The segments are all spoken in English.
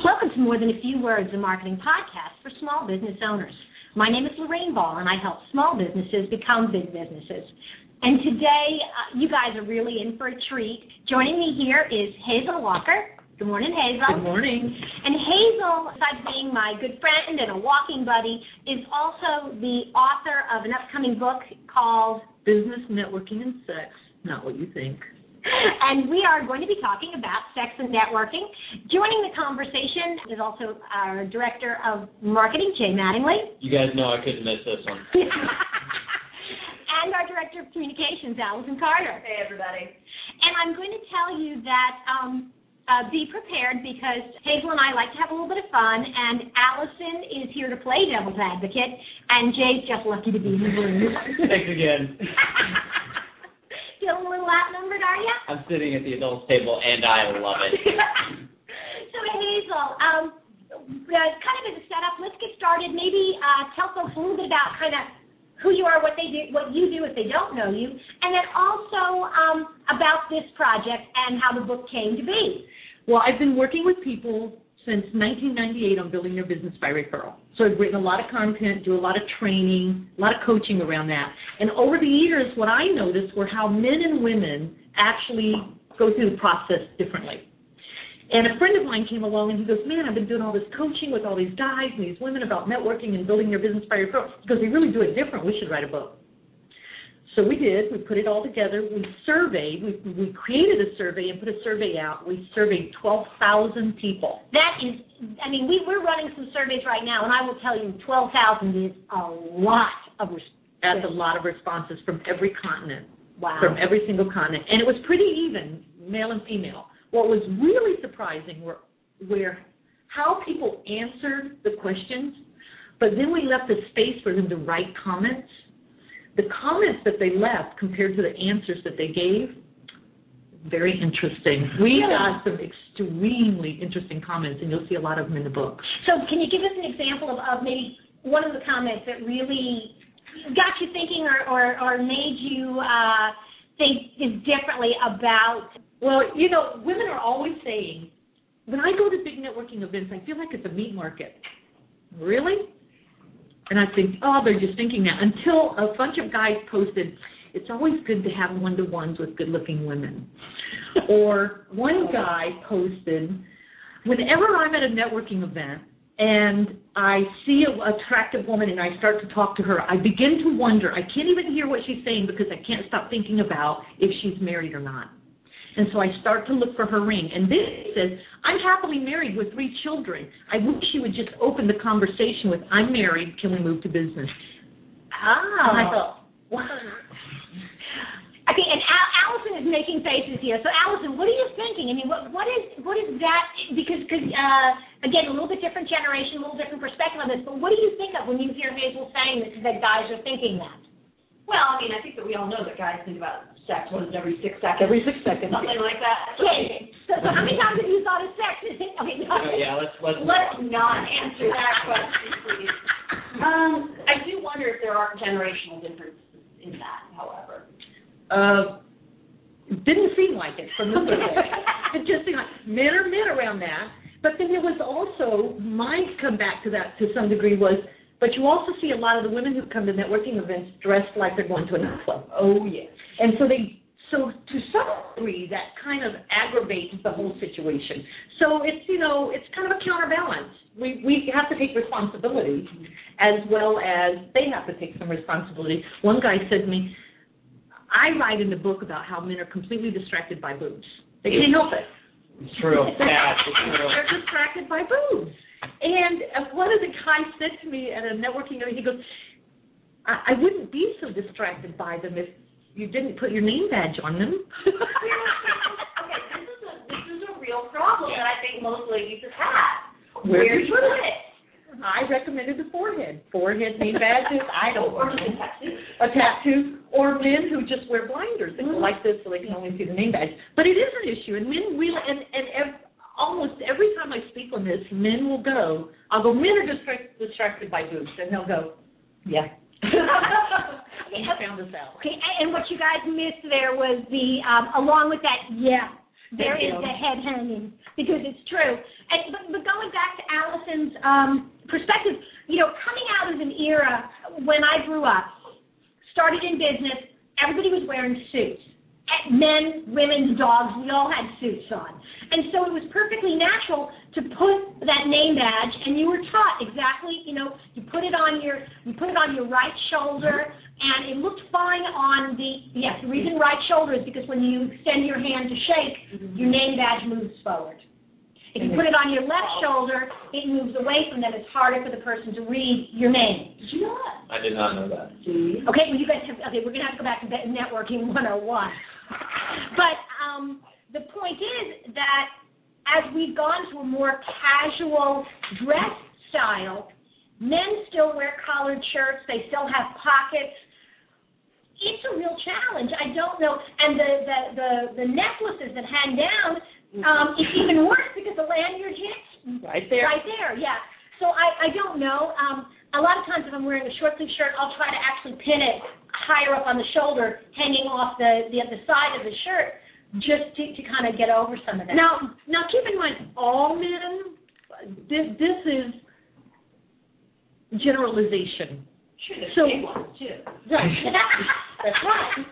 Welcome to More Than a Few Words, a marketing podcast for small business owners. My name is Lorraine Ball, and I help small businesses become big businesses. And today, uh, you guys are really in for a treat. Joining me here is Hazel Walker. Good morning, Hazel. Good morning. And Hazel, besides being my good friend and a walking buddy, is also the author of an upcoming book called Business Networking and Sex, Not What You Think. And we are going to be talking about sex and networking. Joining the conversation is also our director of marketing, Jay Mattingly. You guys know I couldn't miss this one. and our director of communications, Allison Carter. Hey, everybody. And I'm going to tell you that um, uh, be prepared because Hazel and I like to have a little bit of fun, and Allison is here to play devil's advocate, and Jay's just lucky to be in the room. Thanks again. Feeling a little outnumbered, are you? I'm sitting at the adults table and I love it. so Hazel, um, uh, kind of as a setup, let's get started. Maybe uh, tell folks a little bit about kind of who you are, what they do, what you do if they don't know you, and then also um, about this project and how the book came to be. Well, I've been working with people since 1998 on building their business by referral. So I've written a lot of content, do a lot of training, a lot of coaching around that. And over the years, what I noticed were how men and women actually go through the process differently. And a friend of mine came along and he goes, Man, I've been doing all this coaching with all these guys and these women about networking and building your business by referral. Because they really do it different. We should write a book. So we did. We put it all together. We surveyed. We, we created a survey and put a survey out. We surveyed 12,000 people. That is, I mean, we, we're running some surveys right now, and I will tell you, 12,000 is a lot of responses. That's a lot of responses from every continent. Wow. From every single continent. And it was pretty even, male and female. What was really surprising were where how people answered the questions, but then we left a space for them to write comments the comments that they left compared to the answers that they gave, very interesting. We got some extremely interesting comments, and you'll see a lot of them in the book. So, can you give us an example of, of maybe one of the comments that really got you thinking or, or, or made you uh, think differently about? Well, you know, women are always saying, when I go to big networking events, I feel like it's a meat market. Really? And I think, oh, they're just thinking that. Until a bunch of guys posted, it's always good to have one to ones with good looking women. or one guy posted, whenever I'm at a networking event and I see an attractive woman and I start to talk to her, I begin to wonder. I can't even hear what she's saying because I can't stop thinking about if she's married or not. And so I start to look for her ring. And this says, I'm happily married with three children. I wish she would just open the conversation with, I'm married, can we move to business? Ah. And I thought, wow. Okay, and Al- Allison is making faces here. So, Allison, what are you thinking? I mean, what what is what is that? Because because uh, again, a little bit different generation, a little different perspective on this. But what do you think of when you hear Hazel saying that, that guys are thinking that? Well, I mean, I think that we all know that guys think about sex once every six seconds. Every six seconds. Something like that. Okay. So, so how many times have you thought of sex? Okay, no. Oh, yeah, let's let's. Let's not answer that question, please. Um, I do wonder if there are generational differences in that, however. Uh, didn't seem like it from the survey. it just seemed like men are men around that. But then there was also, my come back to that to some degree was, but you also see a lot of the women who come to networking events dressed like they're going to a nightclub. Oh, yes. And so they, so to some degree, that kind of aggravates the whole situation. So it's, you know, it's kind of a counterbalance. We we have to take responsibility, as well as they have to take some responsibility. One guy said to me, "I write in the book about how men are completely distracted by boobs. They can't help it. It's true. Yeah, it's true. They're distracted by boobs." And one of the guys said to me at a networking event, he goes, I, "I wouldn't be so distracted by them if you didn't put your name badge on them." okay, this is a this is a real problem that I think most ladies have had. Where Where do you put it? I recommended the forehead. Forehead name badges. I don't Or know. a tattoo. a tattoo, or men who just wear blinders go Mm-hmm. like this so they can only see the name badge. But it is an issue, and men really, and and ev- almost every time I speak on this, men will go. I'll go. Men are distract, distracted by boobs, and they'll go, yeah. you found us out. Okay, and what you guys missed there was the um, along with that, yeah, there is the head hanging because it's true. And but, but going back to Allison's um, perspective. You know, coming out of an era when I grew up, started in business, everybody was wearing suits. Men, women, dogs, we all had suits on. And so it was perfectly natural to put that name badge and you were taught exactly, you know, you put it on your you put it on your right shoulder and it looked fine on the yes, the reason right shoulder is because when you extend your hand to shake, your name badge moves forward. If you put it on your left shoulder, it moves away from them. It's harder for the person to read your name. Did you know that? I did not know that. Okay, well you guys have okay, we're gonna have to go back to networking 101. But um, the point is that as we've gone to a more casual dress style, men still wear collared shirts, they still have pockets. It's a real challenge. I don't know, and the the the, the necklaces that hang down, um, it's even worse because the lanyard hits Right there. Right there, yeah. So I, I don't know. Um, a lot of times if I'm wearing a short sleeve shirt, I'll try to actually pin it higher up on the shoulder, hanging off the the, the side of the shirt, just to, to kind of get over some of that. Now, now keep in mind, all men. This, this is generalization. Sure, there's So- big ones too. Right. That's right.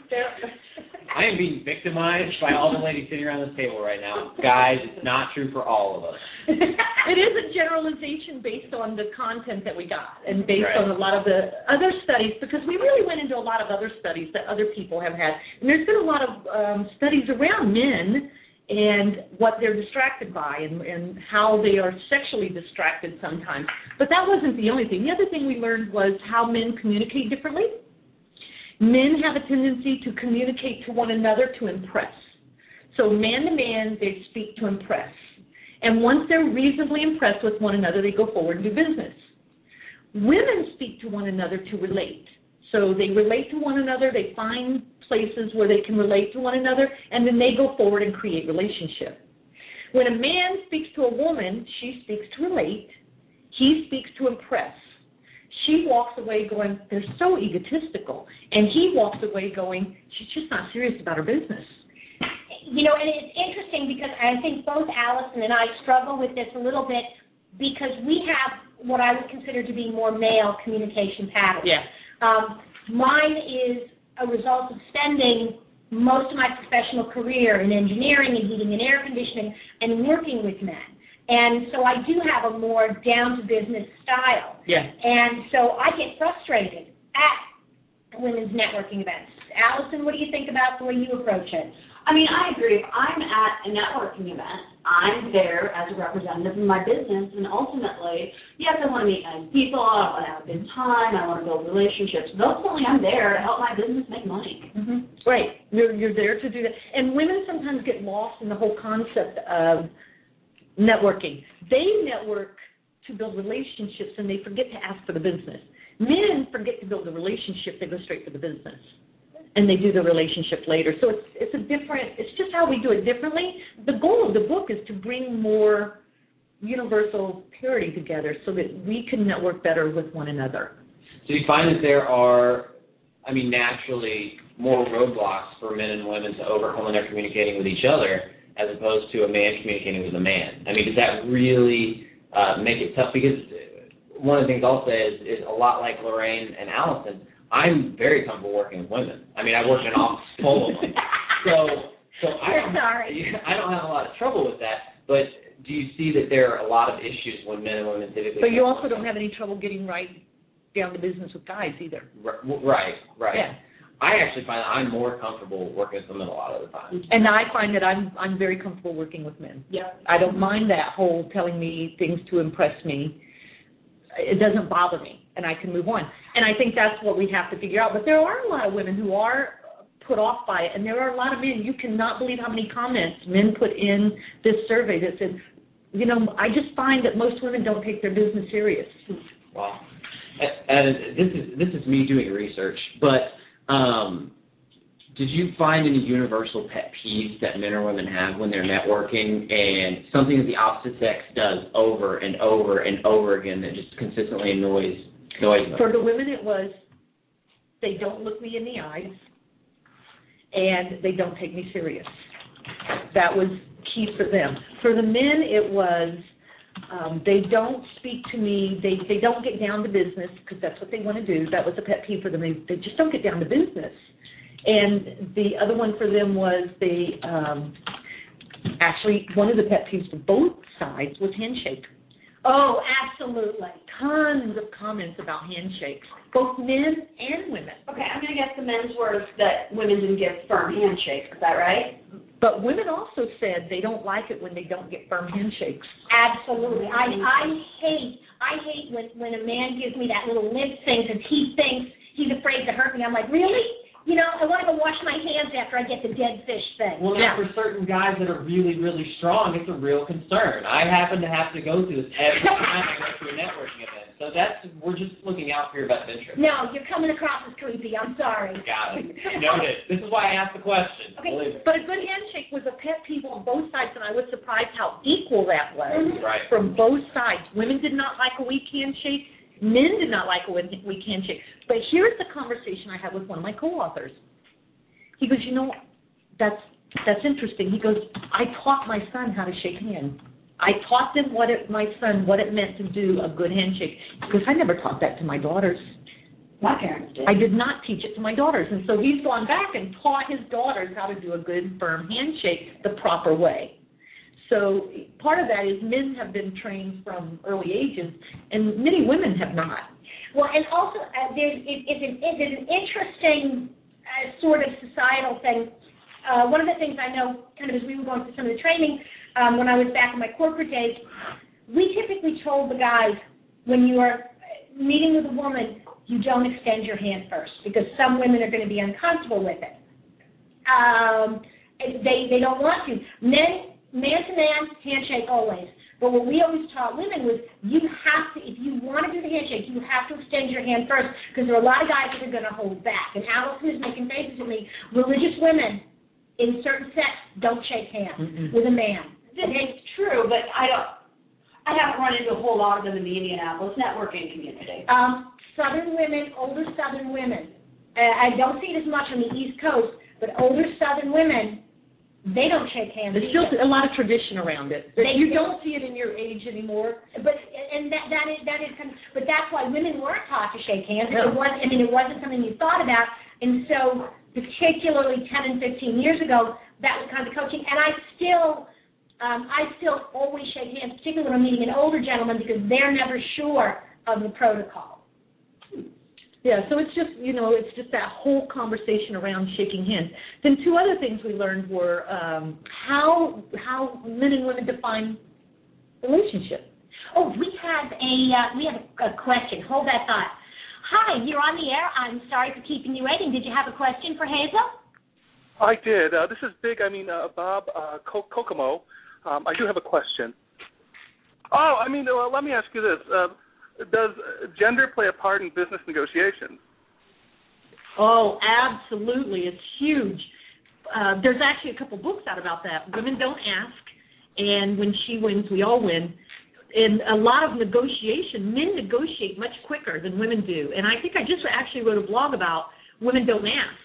I am being victimized by all the ladies sitting around this table right now. Guys, it's not true for all of us. it is a generalization based on the content that we got and based Right. on a lot of the other studies because we really went into a lot of other studies that other people have had and there's been a lot of um, studies around men and what they're distracted by and, and how they are sexually distracted sometimes. But that wasn't the only thing. The other thing we learned was how men communicate differently. Men have a tendency to communicate to one another to impress. So man to man they speak to impress. And once they're reasonably impressed with one another, they go forward and do business. Women speak to one another to relate. So they relate to one another, they find places where they can relate to one another, and then they go forward and create relationship. When a man speaks to a woman, she speaks to relate, he speaks to impress. She walks away going, they're so egotistical. And he walks away going, she's just not serious about her business. you know, and it's interesting because I think both Allison and I struggle with this a little bit because we have what I would consider to be more male communication patterns. Yeah. Um, mine is a result of spending most of my professional career in engineering and heating and air conditioning and working with men. And so I do have a more down to business style. Yeah. And so I get frustrated at women's networking events. Allison, what do you think about the way you approach it? I mean, I agree. If I'm at a networking event, I'm there as a representative of my business, and ultimately, yes, I want to meet nice people, I want to have a good time, I want to build relationships. But ultimately, I'm there to help my business make money. Mm-hmm. Right. You're you're there to do that. And women sometimes get lost in the whole concept of networking. They network to build relationships and they forget to ask for the business. Men forget to build the relationship, they go straight for the business. And they do the relationship later. So it's it's a different it's just how we do it differently. The goal of the book is to bring more universal parity together so that we can network better with one another. So you find that there are, I mean, naturally more roadblocks for men and women to overcome when they're communicating with each other as opposed to a man communicating with a man. I mean, does that really uh, make it tough? Because one of the things I'll say is, is a lot like Lorraine and Allison, I'm very comfortable working with women. I mean, I worked in an office full of them. So, so I don't, Sorry. I don't have a lot of trouble with that. But do you see that there are a lot of issues when men and women typically? But you also don't have any trouble getting right down to business with guys either. Right, right. Yeah. I actually find that I'm more comfortable working with women a lot of the time. And I find that I'm I'm very comfortable working with men. Yeah. I don't mind that whole telling me things to impress me. It doesn't bother me, and I can move on. And I think that's what we have to figure out. But there are a lot of women who are put off by it, and there are a lot of men. You cannot believe how many comments men put in this survey that said, you know, I just find that most women don't take their business serious. Wow. And this is this is me doing research, but um, did you find any universal pet peeves that men or women have when they're networking, and something that the opposite sex does over and over and over again that just consistently annoys annoys them? For the women, it was they don't look me in the eyes and they don't take me serious. That was key for them. For the men, it was Um, they don't speak to me. They they don't get down to business because that's what they want to do. That was a pet peeve for them. They they just don't get down to business. And the other one for them was they um, actually one of the pet peeves for both sides was handshake. Oh, absolutely. Tons of comments about handshakes, both men and women. Okay, I'm gonna guess the men's words that women didn't give firm handshakes. Is that right? But women also said they don't like it when they don't get firm handshakes. Absolutely. I I hate I hate when when a man gives me that little limp thing because he thinks he's afraid to hurt me. I'm like, really? You know, I want to go wash my hands after I get the dead fish thing. Well, now for certain guys that are really, really strong, it's a real concern. I happen to have to go through this every time I go to a networking event. So that's we're just looking out for your best interest. No, you're coming across as creepy. I'm sorry. Got it. Noted. This is why I asked the question. Okay. Believe it. But a good handshake was a pet peeve on both sides, and I was surprised how equal that was. Right. from both sides. Women did not like a weak handshake. Men did not like a weak handshake. But here's the conversation I had with one of my co-authors. He goes, you know, that's that's interesting. He goes, I taught my son how to shake hands. I taught them what it, my son what it meant to do a good handshake. Because I never taught that to my daughters. My parents did. I did not teach it to my daughters. And so he's gone back and taught his daughters how to do a good, firm handshake the proper way. So part of that is men have been trained from early ages, and many women have not. Well, and also uh, there's it, it's an, it, there's an interesting uh, sort of societal thing. Uh, one of the things I know, kind of as we were going through some of the training um, when I was back in my corporate days, we typically told the guys when you are meeting with a woman, you don't extend your hand first because some women are going to be uncomfortable with it. Um, they they don't want to. Men, man to man, handshake always. But what we always taught women was you have to, if you want to do the handshake, you have to extend your hand first because there are a lot of guys that are going to hold back. And Allison is making faces at me. Religious women in certain sects don't shake hands Mm-mm. with a man. It's true, but I don't. I haven't run into a whole lot of them in the Indianapolis networking community. Um, Southern women, older Southern women. Uh, I don't see it as much on the East Coast, but older Southern women, they don't shake hands. There's still either. a lot of tradition around it. They you do. don't see it in your age anymore. But and that that is that is kind of, but that's why women weren't taught to shake hands. No. It was I mean it wasn't something you thought about, and so particularly 10 and 15 years ago, that was kind of coaching. And I still um, I still always shake hands, particularly when I'm meeting an older gentleman because they're never sure of the protocol. Yeah, so it's just you know it's just that whole conversation around shaking hands. Then two other things we learned were um, how how men and women define relationship. Oh, we have a uh, we have a, question. Hold that thought. Hi, you're on the air. I'm sorry for keeping you waiting. Did you have a question for Hazel? I did. Uh, this is big. I mean, uh, Bob uh, Kokomo. Um, I do have a question. Oh, I mean, uh, let me ask you this: uh, Does gender play a part in business negotiations? Oh, absolutely, it's huge. Uh, there's actually a couple books out about that. Women don't ask, and when she wins, we all win. In a lot of negotiation, men negotiate much quicker than women do. And I think I just actually wrote a blog about women don't ask.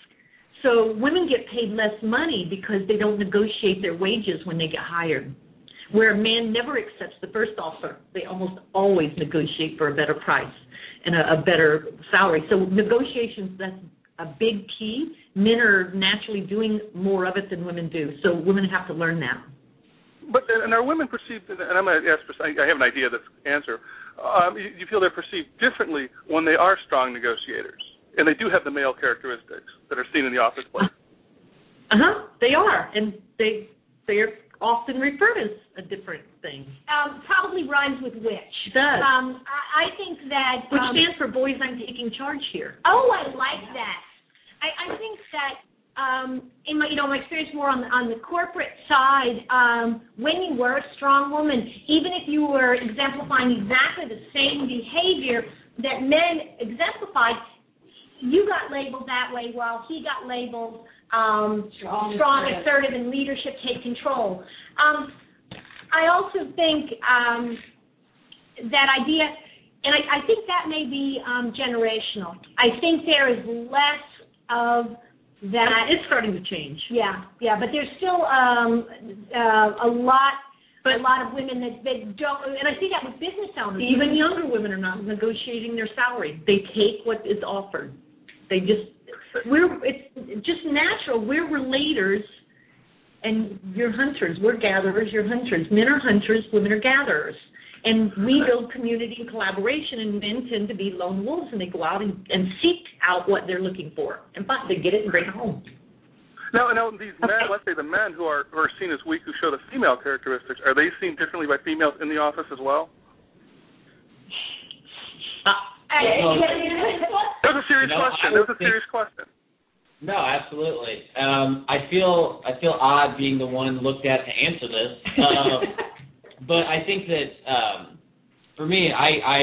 So women get paid less money because they don't negotiate their wages when they get hired. Where a man never accepts the first offer, they almost always negotiate for a better price and a, a better salary. So negotiations, that's a big key. Men are naturally doing more of it than women do. So women have to learn that. But and are women perceived? And I'm going to ask. I I have an idea of this answer. Um, you, you feel they're perceived differently when they are strong negotiators, and they do have the male characteristics that are seen in the office place. Uh huh. They are, and they they are often referred as a different thing. Um, probably rhymes with which. It does. Um, I, I think that. Which um, stands for boys, I'm taking charge here. Oh, I like that. I, I think that um, in my you know my experience more on the on the corporate side, um, when you were a strong woman, even if you were exemplifying exactly the same behavior that men exemplified, you got labeled that way while he got labeled um, Strong, strong, assertive. assertive, and leadership take control. Um, I also think um, that idea, and I, I think that may be um, generational. I think there is less of that. It's starting to change. Yeah, yeah, but there's still um, uh, a lot But- a lot of women that, that don't, and I see that with business owners. Even younger women are not negotiating their salary. They take what is offered. They just we're it's just natural. We're relators and you're hunters. We're gatherers, you're hunters. Men are hunters, women are gatherers. And we build community and collaboration and men tend to be lone wolves and they go out and, and seek out what they're looking for. And find they get it and bring it home. Now, now these men, let's say the men who are who are seen as weak, who show the female characteristics, are they seen differently by females in the office as well? I- That was a serious No, question. I That was would a serious question. No, absolutely. Um, I feel I feel odd being the one looked at to answer this, um, but I think that um, for me, I, I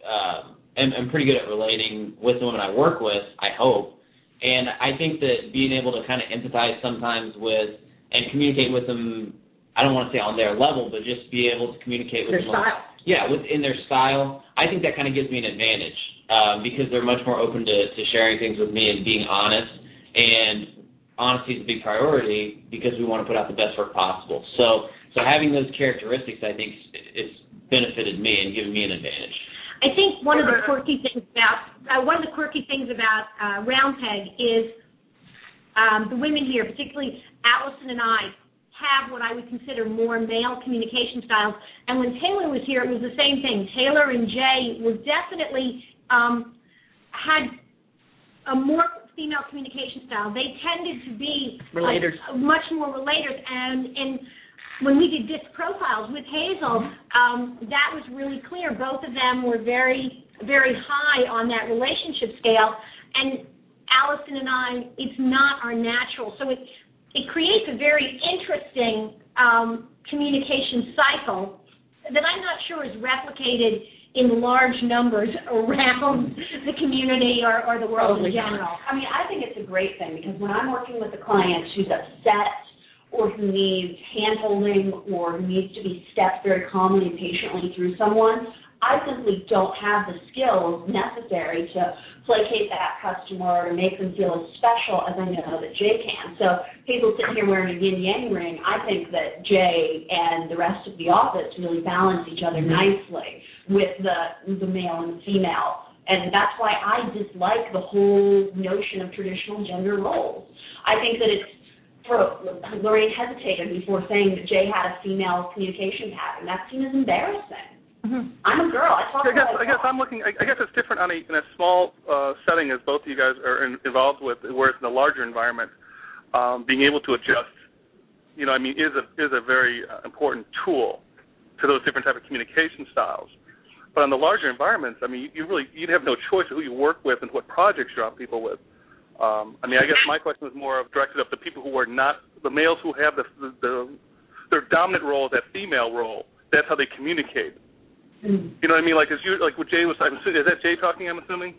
uh, am, am pretty good at relating with the women I work with. I hope, and I think that being able to kind of empathize sometimes with and communicate with them. I don't want to say on their level, but just be able to communicate with Their them. style. Yeah, within their style. I think that kind of gives me an advantage um, because they're much more open to, to sharing things with me and being honest. And honesty is a big priority because we want to put out the best work possible. So, so having those characteristics, I think, it's benefited me and given me an advantage. I think one of the quirky things about uh, one of the quirky things about uh, Round Peg is um, the women here, particularly Allison and I, have what I would consider more male communication styles. And when Taylor was here, it was the same thing. Taylor and Jay were definitely um, had a more female communication style. They tended to be Relators. uh, much more relators, and and when we did disc profiles with Hazel, um, that was really clear. Both of them were very, very high on that relationship scale. And Allison and I, it's not our natural. So it, it creates a very interesting um, communication cycle that I'm not sure is replicated in large numbers around the community or, or the world Probably in general. I mean, I think it's a great thing because when I'm working with a client who's upset or who needs hand-holding or who needs to be stepped very calmly and patiently through someone, I simply don't have the skills necessary to placate that customer or to make them feel as special as I know that Jay can. So people sitting here wearing a yin yang ring, I think that Jay and the rest of the office really balance each other mm-hmm. nicely with the the male and the female. And that's why I dislike the whole notion of traditional gender roles. I think that it's for Lorraine hesitated before saying that Jay had a female communication pattern. That seems embarrassing. I'm a girl. I talk I guess about I guess I'm looking. I I guess it's different on a in a small uh, setting as both of you guys are in, involved with, whereas in a larger environment, um, being able to adjust, you know, I mean, is a is a very uh, important tool to those different type of communication styles. But on the larger environments, I mean, you really you'd have no choice of who you work with and what projects you drop people with. Um, I mean, I guess my question was more of directed at the people who are not the males who have the, the, the their dominant role, that female role. That's how they communicate. You know what I mean? Like, is you like what Jay was? I'm assuming, is that Jay talking? I'm assuming.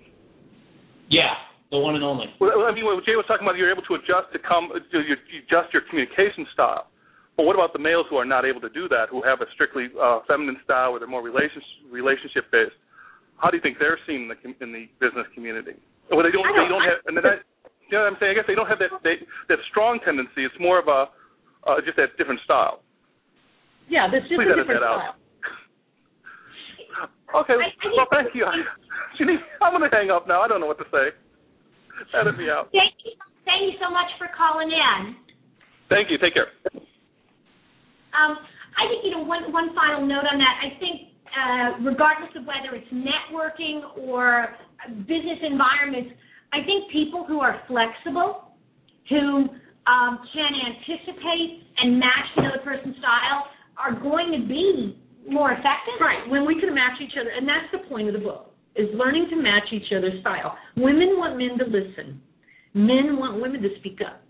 Yeah, the one and only. Well, I mean, what Jay was talking about, you're able to adjust to come, to you adjust your communication style. But what about the males who are not able to do that, who have a strictly uh, feminine style, where they're more relationship relationship based? How do you think they're seen in the com- in the business community? Well, they don't. I don't- They don't have. And that, you know what I'm saying? I guess they don't have that they, that strong tendency. It's more of a uh, just that different style. Yeah, that's just Please a edit different that style. out. Okay. Well, thank you. Janine, I'm going to hang up now. I don't know what to say. Edit me out. Thank you, thank you so much for calling in. Thank you. Take care. Um, I think, you know, one, one final note on that. I think, uh, regardless of whether it's networking or business environments, I think people who are flexible, who um, can anticipate and match another person's style, are going to be more effective. Right, when we can match each other, and that's the point of the book, is learning to match each other's style. Women want men to listen. Men want women to speak up.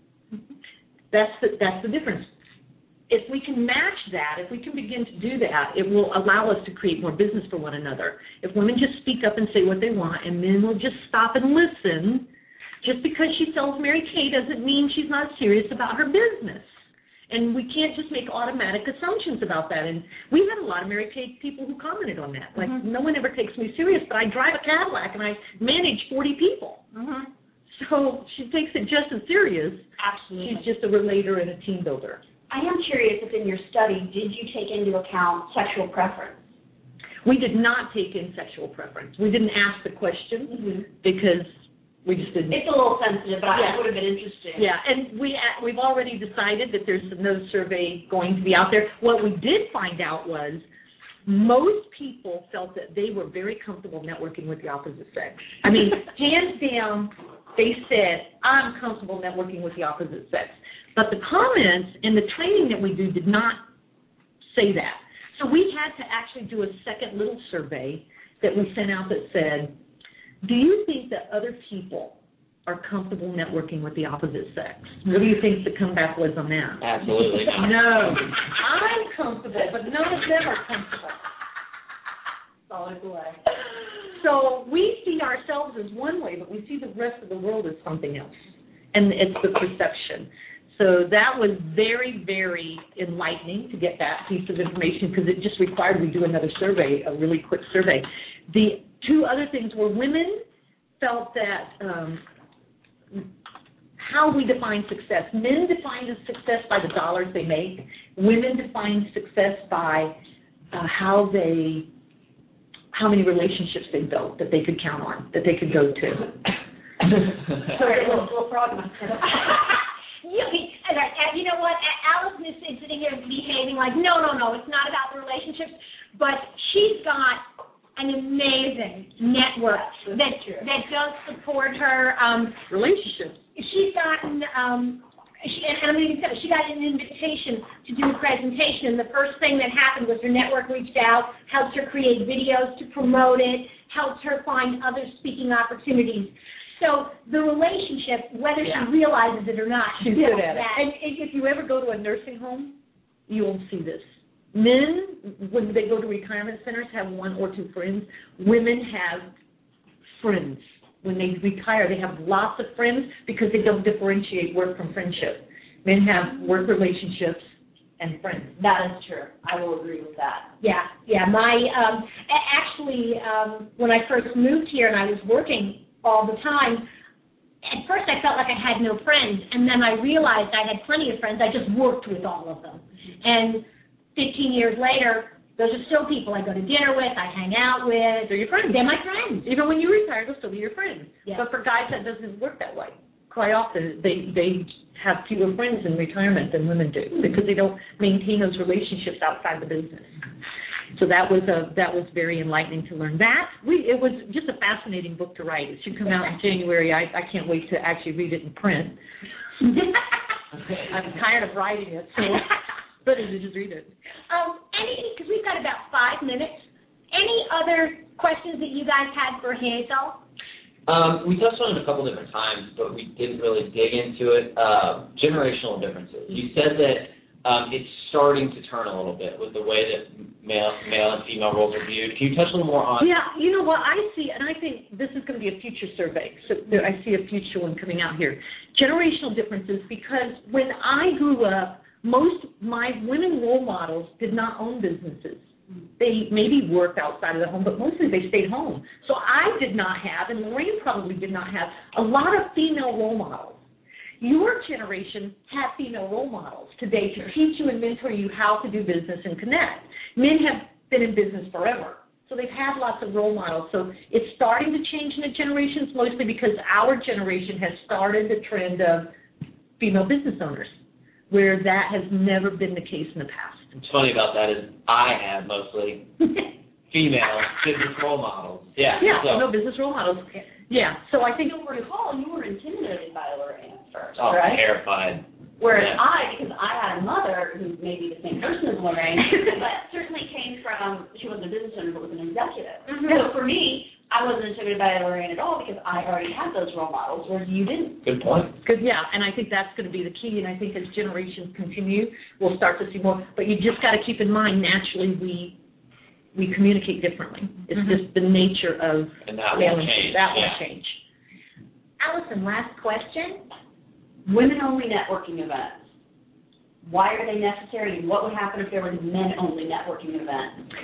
That's the, that's the difference. If we can match that, if we can begin to do that, it will allow us to create more business for one another. If women just speak up and say what they want, and men will just stop and listen, just because she sells Mary Kay doesn't mean she's not serious about her business. And we can't just make automatic assumptions about that. And we had a lot of Mary Kay people who commented on that. Like, no one ever takes me serious, but I drive a Cadillac and I manage 40 people. So she takes it just as serious. Absolutely. She's just a relator and a team builder. I am curious if in your study did you take into account sexual preference? We did not take in sexual preference. We didn't ask the question Mm-hmm. because we just didn't. It's a little sensitive, but Yeah. it would have been interesting. Yeah, and we uh, we've already decided that there's no survey going to be out there. What we did find out was most people felt that they were very comfortable networking with the opposite sex. I mean, hands down, they said, "I'm comfortable networking with the opposite sex." But the comments and the training that we do did not say that. So we had to actually do a second little survey that we sent out that said, "Do you think that other people are comfortable networking with the opposite sex?" What do you think the comeback was on that? Absolutely not. No, I'm comfortable, but none of them are comfortable. Solid away. So we see ourselves as one way, but we see the rest of the world as something else, and it's the perception. So that was very, very enlightening to get that piece of information because it just required we do another survey, a really quick survey. The two other things were women felt that um, how we define success. Men define success by the dollars they make. Women define success by uh, how they how many relationships they built that they could count on, that they could go to. Sorry, a little, little frog in my throat. You, and, and you know what? A- Allison is sitting here behaving like, no, no, no, it's not about the relationships. But she's got an amazing network That's that true. that does support her. Um, Relationships. she's gotten um she and I'm going to tell you, she got an invitation to do a presentation and the first thing that happened was her network reached out, helped her create videos to promote it, helped her find other speaking opportunities. So the relationship, whether Yeah. she realizes it or not, She's good at it. that. And if you ever go to a nursing home, you'll see this. Men, when they go to retirement centers, have one or two friends. Women have friends. When they retire, they have lots of friends because they don't differentiate work from friendship. Men have work relationships and friends. That is true. I will agree with that. Yeah, yeah. My um actually um when I first moved here and I was working all the time, at first I felt like I had no friends and then I realized I had plenty of friends. I just worked with all of them. And 15 years later, those are still people I go to dinner with, I hang out with. They're your friends. They're my friends. Even when you retire, they'll still be your friends. Yeah. But for guys, that doesn't work that way. Quite often, they they have fewer friends in retirement than women do because they don't maintain those relationships outside the business. So that was a that was very enlightening to learn that. We it was just a fascinating book to write. It should come out in January. I I can't wait to actually read it in print. I'm tired of writing it, so better to just read it. Um, any because we've got about five minutes. Any other questions that you guys had for Hazel? Um, we touched on it a couple different times, but we didn't really dig into it. Uh, generational differences. You said that um, it's starting to turn a little bit with the way that male, male and female roles are viewed. Can you touch a little more on? Yeah, you know what I see, and I think this is going to be a future survey. So there, I see a future one coming out here. Generational differences, because when I grew up, most my women role models did not own businesses. They maybe worked outside of the home, but mostly they stayed home. So I did not have, and Lorraine probably did not have, a lot of female role models. Your generation had female role models today to teach you and mentor you how to do business and connect. Men have been in business forever. So they've had lots of role models. So it's starting to change in the generations, mostly because our generation has started the trend of female business owners, where that has never been the case in the past. What's funny about that is I have mostly female business role models. Yeah. yeah, So, female business role models. Yeah. So I think You'll recall you were intimidated by Lorraine at first, oh, right? terrified. Whereas Yeah. I, because I had a mother who may be the same person as Lorraine, but certainly came from, she wasn't a business owner, but was an executive. Mhm. So for me, I wasn't intimidated by Lorraine at all because I already had those role models, whereas you didn't. Good point. Because yeah, and I think that's going to be the key. And I think as generations continue, we'll start to see more. But you just got to keep in mind, naturally, we we communicate differently. It's Mhm. just the nature of And that won't change. That yeah. won't change. Allison, last question. Women only networking events. Why are they necessary and what would happen if there were men only networking events?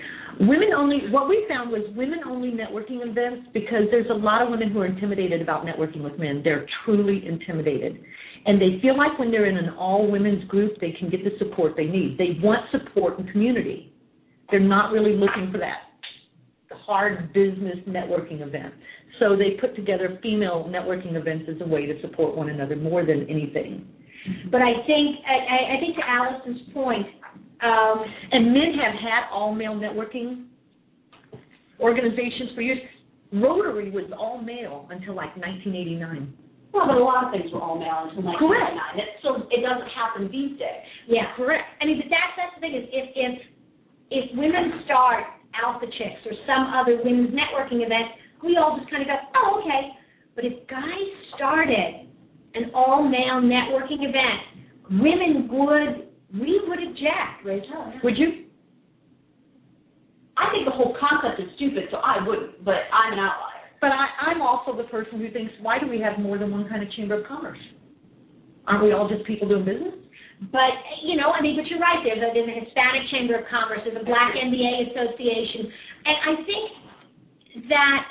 Women only. What we found was women only networking events because there's a lot of women who are intimidated about networking with men. They're truly intimidated, And they feel like when they're in an all women's group, they can get the support they need. They want support and community. They're not really looking for that hard business networking event. So they put together female networking events as a way to support one another more than anything. But I think I, I think to Allison's point, um, and men have had all male networking organizations for years. Rotary was all male until like 1989. Well, but a lot of things were all male until 1999. Correct. It still it doesn't happen these days. Yeah, Correct. I mean, but that's that's the thing is if if if women start Alpha Chicks or some other women's networking event, we all just kind of go, oh, okay. But if guys started an all male networking event, women would we would object, Rachel. Oh, would you? I think the whole concept is stupid, so I wouldn't. But I'm an outlier. But I, I'm also the person who thinks, why do we have more than one kind of chamber of commerce? Aren't we all just people doing business? But you know, I mean, but you're right. There's a, there's a Hispanic Chamber of Commerce, there's a Black MBA Association, and I think that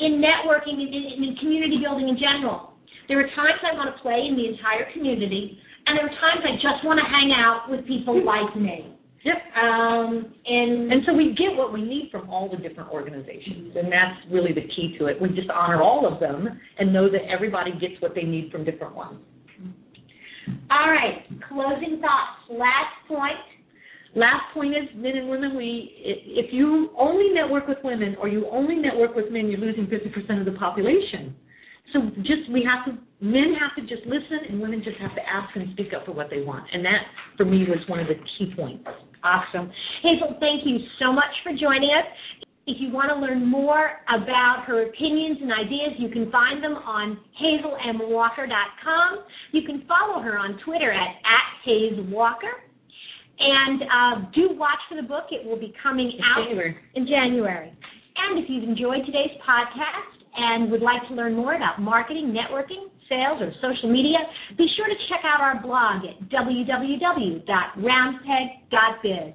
in networking and in, in community building in general, there are times I want to play in the entire community, and there are times I just want to hang out with people like me. Yep. Um, and And so we get what we need from all the different organizations, and that's really the key to it. We just honor all of them and know that everybody gets what they need from different ones. All right, closing thoughts. Last point. Last point is men and women. We, if if you only network with women or you only network with men, you're losing 50% of the population. So just we have to, men have to just listen, and women just have to ask and speak up for what they want. And that, for me, was one of the key points. Awesome. Hazel, thank you so much for joining us. If you want to learn more about her opinions and ideas, you can find them on hazelmwalker.com. You can follow her on Twitter at, at HazeWalker. And uh, do watch for the book. It will be coming out January. in January. And if you've enjoyed today's podcast and would like to learn more about marketing, networking, sales, or social media, be sure to check out our blog at www.roundpeg.biz.